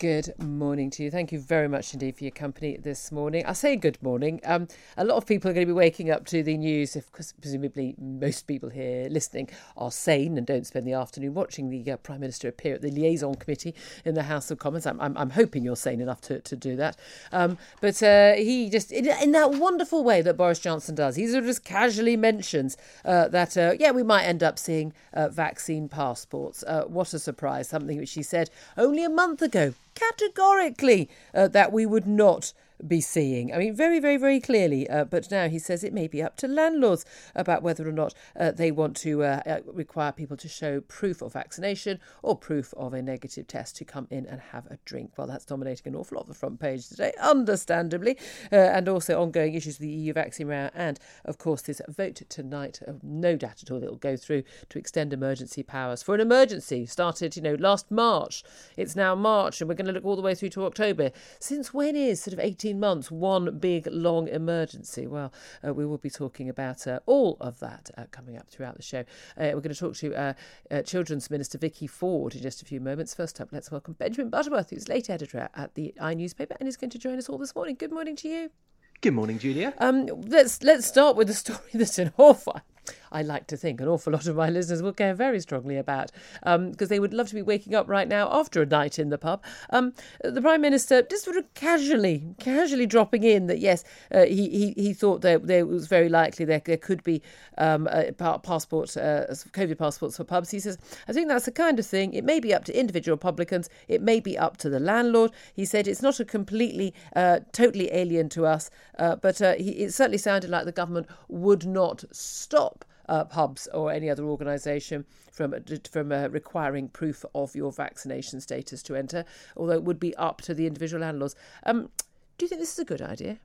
Good morning to you. Thank you very much indeed for your company this morning. I say good morning. Um, a lot of people are going to be waking up to the news, if presumably most people here listening are sane and don't spend the afternoon watching the uh, Prime Minister appear at the liaison committee in the House of Commons. I'm, I'm, I'm hoping you're sane enough to, to do that. Um, but uh, he just, in, in, that wonderful way that Boris Johnson does, he sort of just casually mentions uh, that, uh, yeah, we might end up seeing uh, vaccine passports. Uh, what a surprise. Something which he said only a month ago categorically uh, that we would not be seeing. I mean, very, very, very clearly. Uh, but now he says it may be up to landlords about whether or not uh, they want to uh, uh, require people to show proof of vaccination or proof of a negative test to come in and have a drink. Well, that's dominating an awful lot of the front page today, understandably, uh, and also ongoing issues with the EU vaccine round, and of course this vote tonight. no doubt at all that will go through to extend emergency powers for an emergency started, you know, last March. It's now March, and we're going to look all the way through to October. Since when is sort of 18 18 months, one big long emergency. Well, uh, we will be talking about uh, all of that uh, coming up throughout the show. Uh, we're going to talk to uh, uh, Children's Minister Vicky Ford in just a few moments. First up, let's welcome Benjamin Butterworth, who's late editor at the i newspaper and is going to join us all this morning. Good morning to you. Good morning, Julia. Um, let's let's start with the story that's in awful. I like to think an awful lot of my listeners will care very strongly about because um, they would love to be waking up right now after a night in the pub. Um, the Prime Minister just sort of casually, casually dropping in that yes, uh, he, he he thought there there was very likely there, there could be um, a passport, uh, COVID passports for pubs. He says, I think that's the kind of thing. It may be up to individual publicans. It may be up to the landlord. He said it's not a completely, uh, totally alien to us, uh, but uh, he, it certainly sounded like the government would not stop uh, pubs or any other organisation from from uh, requiring proof of your vaccination status to enter, although it would be up to the individual landlords. Um, do you think this is a good idea?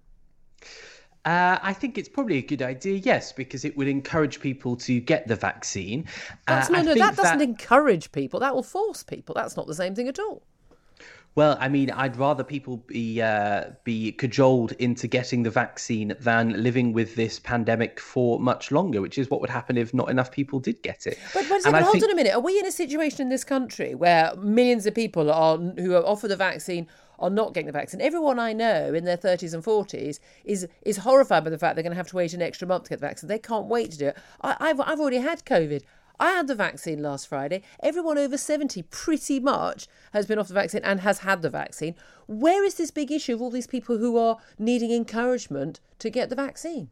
Uh, I think it's probably a good idea, yes, because it would encourage people to get the vaccine. That's, uh, no, no, that doesn't that... encourage people. That will force people. That's not the same thing at all. Well, I mean, I'd rather people be uh, be cajoled into getting the vaccine than living with this pandemic for much longer, which is what would happen if not enough people did get it. But, but second, hold think... on a minute. Are we in a situation in this country where millions of people are who are offered the vaccine are not getting the vaccine. Everyone I know in their 30s and 40s is is horrified by the fact they're going to have to wait an extra month to get the vaccine. They can't wait to do it. I, have I've already had COVID. I had the vaccine last Friday. Everyone over 70 pretty much has been off the vaccine and has had the vaccine. Where is this big issue of all these people who are needing encouragement to get the vaccine?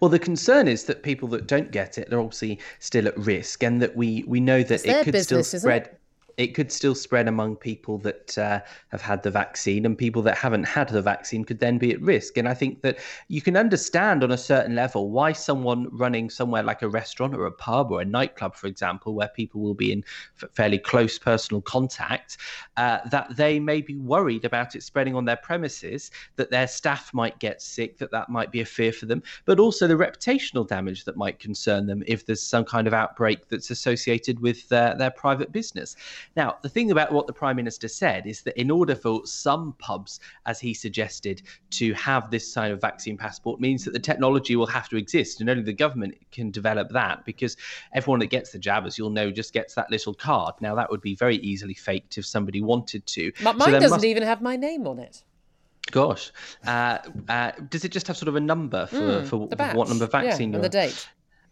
Well, the concern is that people that don't get it are obviously still at risk, and that we we know that it could business, still spread it could still spread among people that uh, have had the vaccine, and people that haven't had the vaccine could then be at risk. And I think that you can understand on a certain level why someone running somewhere like a restaurant or a pub or a nightclub, for example, where people will be in fairly close personal contact, uh, that they may be worried about it spreading on their premises, that their staff might get sick, that that might be a fear for them, but also the reputational damage that might concern them if there's some kind of outbreak that's associated with uh, their private business. Now, the thing about what the Prime Minister said is that in order for some pubs, as he suggested, to have this kind of vaccine passport means that the technology will have to exist and only the government can develop that because everyone that gets the jab, as you'll know, just gets that little card. Now, that would be very easily faked if somebody wanted to. But mine so doesn't must... even have my name on it. Gosh, uh, uh, does it just have sort of a number for, mm, for what number of vaccine? Yeah, and the date.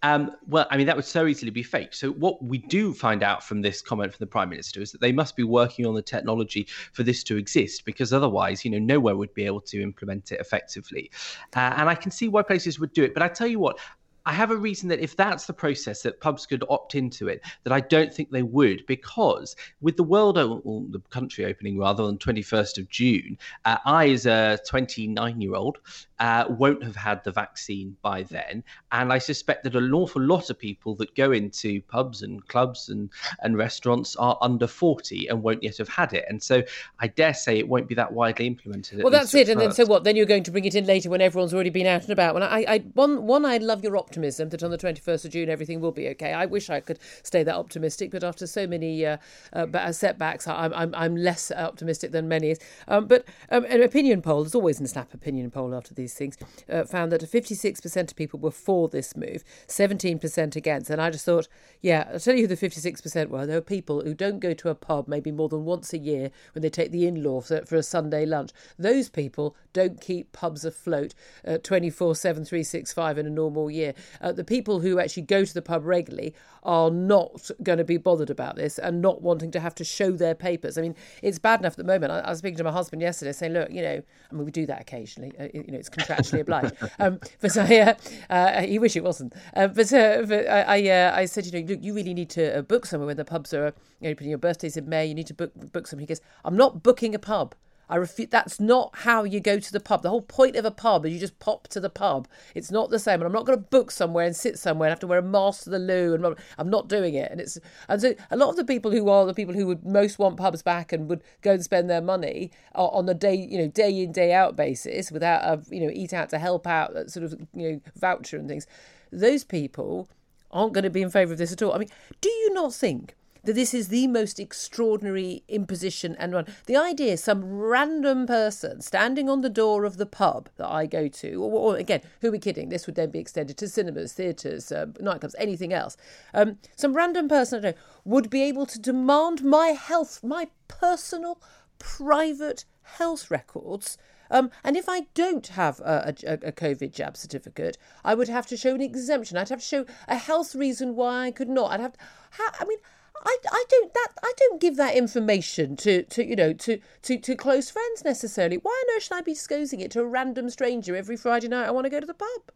Um, well, I mean, that would so easily be faked. So, what we do find out from this comment from the Prime Minister is that they must be working on the technology for this to exist, because otherwise, you know, nowhere would be able to implement it effectively. Uh, and I can see why places would do it. But I tell you what, I have a reason that if that's the process that pubs could opt into it, that I don't think they would, because with the world, or the country opening rather on 21st of June, uh, I, as a 29 year old, uh, won't have had the vaccine by then. And I suspect that an awful lot of people that go into pubs and clubs and, and restaurants are under 40 and won't yet have had it. And so I dare say it won't be that widely implemented. Well, that's it. And then so what? Then you're going to bring it in later when everyone's already been out and about. When I, I one, one, I love your optimism optimism that on the 21st of June everything will be okay. I wish I could stay that optimistic, but after so many uh, uh, setbacks, I'm, I'm, I'm less optimistic than many. Um, but um, an opinion poll, there's always a snap opinion poll after these things, uh, found that 56% of people were for this move, 17% against. And I just thought, yeah, I'll tell you who the 56% were. There were people who don't go to a pub maybe more than once a year when they take the in law for, for a Sunday lunch. Those people don't keep pubs afloat uh, 24 7, 365 in a normal year uh, the people who actually go to the pub regularly are not going to be bothered about this and not wanting to have to show their papers. I mean, it's bad enough at the moment. I, I was speaking to my husband yesterday saying, look, you know, I mean, we do that occasionally, uh, you know, it's contractually obliged. Um, but I, uh, uh, he wish it wasn't. Uh, but, uh, but I, I, I, said, you know, look, you really need to book somewhere when the pubs are, you know, your birthday's in May, you need to book, book something. He goes, I'm not booking a pub. I refute. That's not how you go to the pub. The whole point of a pub is you just pop to the pub. It's not the same. And I'm not going to book somewhere and sit somewhere and have to wear a mask to the loo. And I'm not doing it. And it's and so a lot of the people who are the people who would most want pubs back and would go and spend their money on a day, you know, day in day out basis without a you know eat out to help out that sort of you know voucher and things. Those people aren't going to be in favour of this at all. I mean, do you not think? That this is the most extraordinary imposition and one. The idea some random person standing on the door of the pub that I go to, or, or again, who are we kidding? This would then be extended to cinemas, theatres, uh, nightclubs, anything else. Um, some random person I know would be able to demand my health, my personal, private health records. Um, and if I don't have a, a, a, COVID jab certificate, I would have to show an exemption. I'd have to show a health reason why I could not. I'd have. To, how, I mean, I, I don't that I don't give that information to, to you know to, to, to close friends necessarily. Why on earth should I be disclosing it to a random stranger every Friday night I want to go to the pub?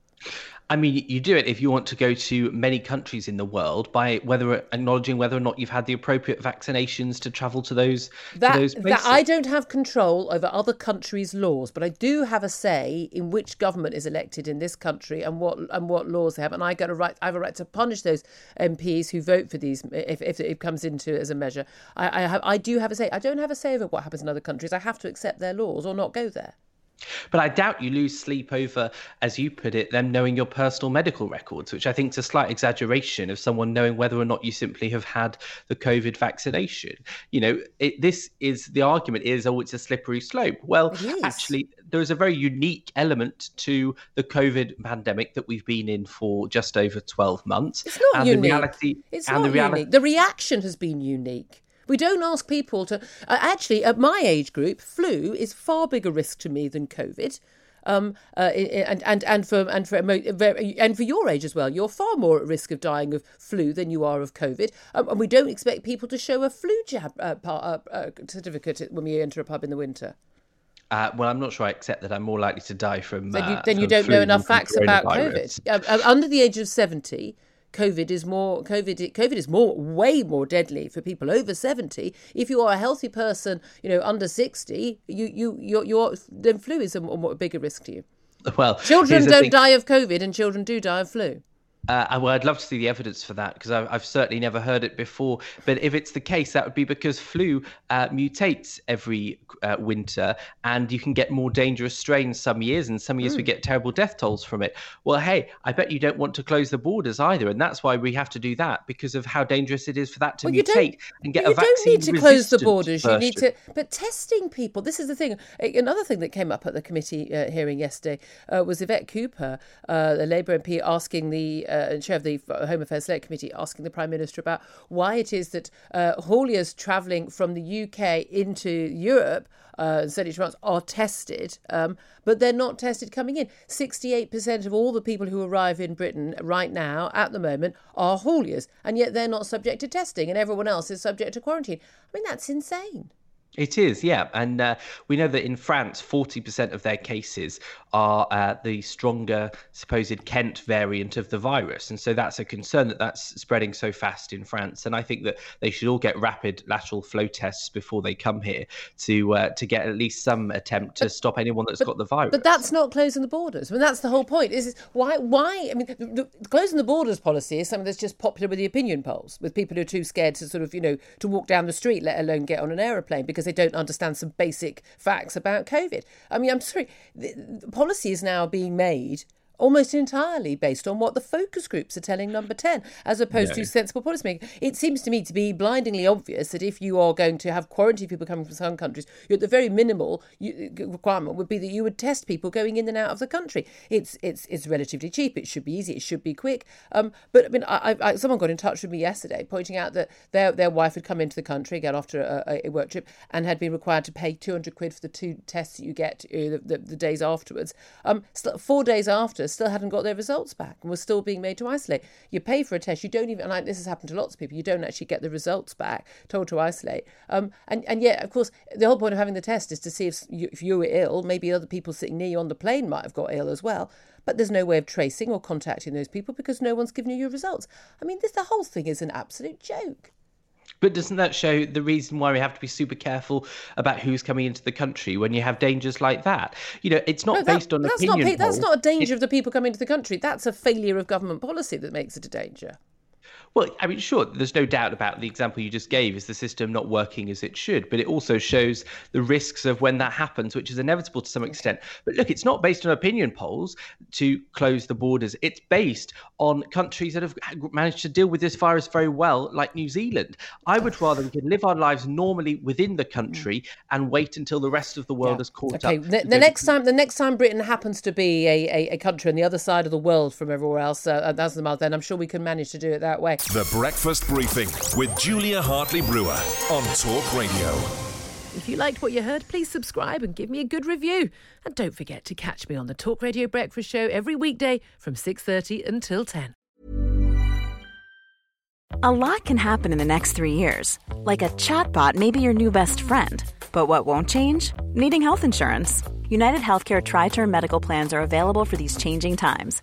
I mean, you do it if you want to go to many countries in the world by whether acknowledging whether or not you've had the appropriate vaccinations to travel to those that, to those places. That I don't have control over other countries' laws, but I do have a say in which government is elected in this country and what and what laws they have. And I got a right. I have a right to punish those MPs who vote for these if, if it comes into it as a measure. I I, have, I do have a say. I don't have a say over what happens in other countries. I have to accept their laws or not go there. But I doubt you lose sleep over, as you put it, them knowing your personal medical records, which I think is a slight exaggeration of someone knowing whether or not you simply have had the COVID vaccination. You know, it, this is the argument is, oh, it's a slippery slope. Well, actually, there is a very unique element to the COVID pandemic that we've been in for just over 12 months. It's not and unique. The reality, it's not the reality, unique. The reaction has been unique. We don't ask people to. Uh, actually, at my age group, flu is far bigger risk to me than COVID. Um, uh, and and and for and for and for your age as well, you're far more at risk of dying of flu than you are of COVID. Um, and we don't expect people to show a flu jab uh, uh, uh certificate when we enter a pub in the winter. Uh, well, I'm not sure I accept that I'm more likely to die from. Then you, uh, then you don't know enough facts about COVID. under the age of 70, COVID is more COVID. COVID is more, way more deadly for people over seventy. If you are a healthy person, you know, under sixty, you you your your then flu is a, a bigger risk to you. Well, children don't die of COVID, and children do die of flu. Uh, well, I'd love to see the evidence for that because I've, I've, certainly never heard it before. But if it's the case, that would be because flu uh, mutates every uh, winter, and you can get more dangerous strains some years, and some years mm. we hmm. get terrible death tolls from it. Well, hey, I bet you don't want to close the borders either, and that's why we have to do that because of how dangerous it is for that to well, mutate and get a vaccine. You don't need to close the borders. Version. You need to, but testing people. This is the thing. Another thing that came up at the committee uh, hearing yesterday uh, was Yvette Cooper, uh, the Labour MP, asking the uh, chair of the Home Affairs Select Committee, asking the Prime Minister about why it is that uh, hauliers travelling from the UK into Europe uh, and France are tested, um, but they're not tested coming in. 68% of all the people who arrive in Britain right now, at the moment, are hauliers, and yet they're not subject to testing, and everyone else is subject to quarantine. I mean, that's insane. It is, yeah. And uh, we know that in France, 40% of their cases are uh, the stronger supposed Kent variant of the virus. And so that's a concern that that's spreading so fast in France. And I think that they should all get rapid lateral flow tests before they come here to uh, to get at least some attempt to but, stop anyone that's but, got the virus. But that's not closing the borders. I mean, that's the whole point. Is why, why, I mean, the, the, closing the borders policy is something that's just popular with the opinion polls, with people who are too scared to sort of, you know, to walk down the street, let alone get on an aeroplane because they don't understand some basic facts about COVID. I mean, I'm sorry, the, the policy is now being made almost entirely based on what the focus groups are telling number 10 as opposed no. to sensible policymaking. It seems to me to be blindingly obvious that if you are going to have quarantine people coming from some countries the very minimal requirement would be that you would test people going in and out of the country. It's it's it's relatively cheap. It should be easy. It should be quick. Um, but i mean I, I, someone got in touch with me yesterday pointing out that their their wife had come into the country again after a, a work trip and had been required to pay 200 quid for the two tests that you get uh, the, the, the, days afterwards. Um, four days after still hadn't got their results back and were still being made to isolate. You pay for a test, you don't even, and I, this has happened to lots of people, you don't actually get the results back, told to isolate. Um, and, and yet, of course, the whole point of having the test is to see if you, if you were ill, maybe other people sitting near you on the plane might have got ill as well. But there's no way of tracing or contacting those people because no one's given you your results. I mean, this the whole thing is an absolute joke. But doesn't that show the reason why we have to be super careful about who's coming into the country when you have dangers like that? You know, it's not no, that, based on that's opinion. Not, that's not a danger of the people coming into the country. That's a failure of government policy that makes it a danger. Well, I mean, sure, there's no doubt about the example you just gave is the system not working as it should, but it also shows the risks of when that happens, which is inevitable to some extent. But look, it's not based on opinion polls to close the borders. It's based on countries that have managed to deal with this virus very well, like New Zealand. I would rather we can live our lives normally within the country and wait until the rest of the world yeah. has caught okay. up. The, the next time, the next time Britain happens to be a, a, a, country on the other side of the world from everywhere else, uh, that's the month. Then I'm sure we can manage to do it that way. The Breakfast Briefing with Julia Hartley Brewer on Talk Radio. If you liked what you heard, please subscribe and give me a good review. And don't forget to catch me on the Talk Radio Breakfast Show every weekday from 6:30 until 10. A lot can happen in the next 3 years. Like a chatbot may be your new best friend. But what won't change? Needing health insurance. United Healthcare tri-term medical plans are available for these changing times